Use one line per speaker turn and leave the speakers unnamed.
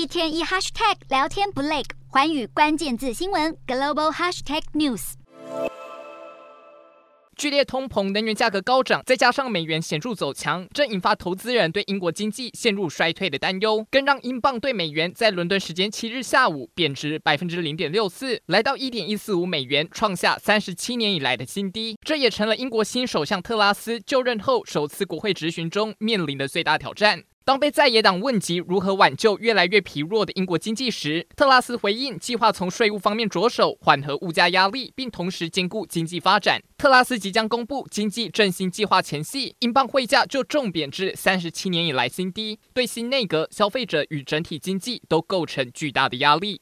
一天一 hashtag 聊天不累，寰宇关键字新闻 global hashtag news。
剧烈通膨、能源价格高涨，再加上美元显著走强，正引发投资人对英国经济陷入衰退的担忧，更让英镑兑美元在伦敦时间七日下午贬值百分之零点六四，来到一点一四五美元，创下三十七年以来的新低。这也成了英国新首相特拉斯就任后首次国会质询中面临的最大挑战。当被在野党问及如何挽救越来越疲弱的英国经济时，特拉斯回应计划从税务方面着手缓和物价压力，并同时兼顾经济发展。特拉斯即将公布经济振兴计划前夕，英镑汇价就重贬至三十七年以来新低，对新内阁、消费者与整体经济都构成巨大的压力。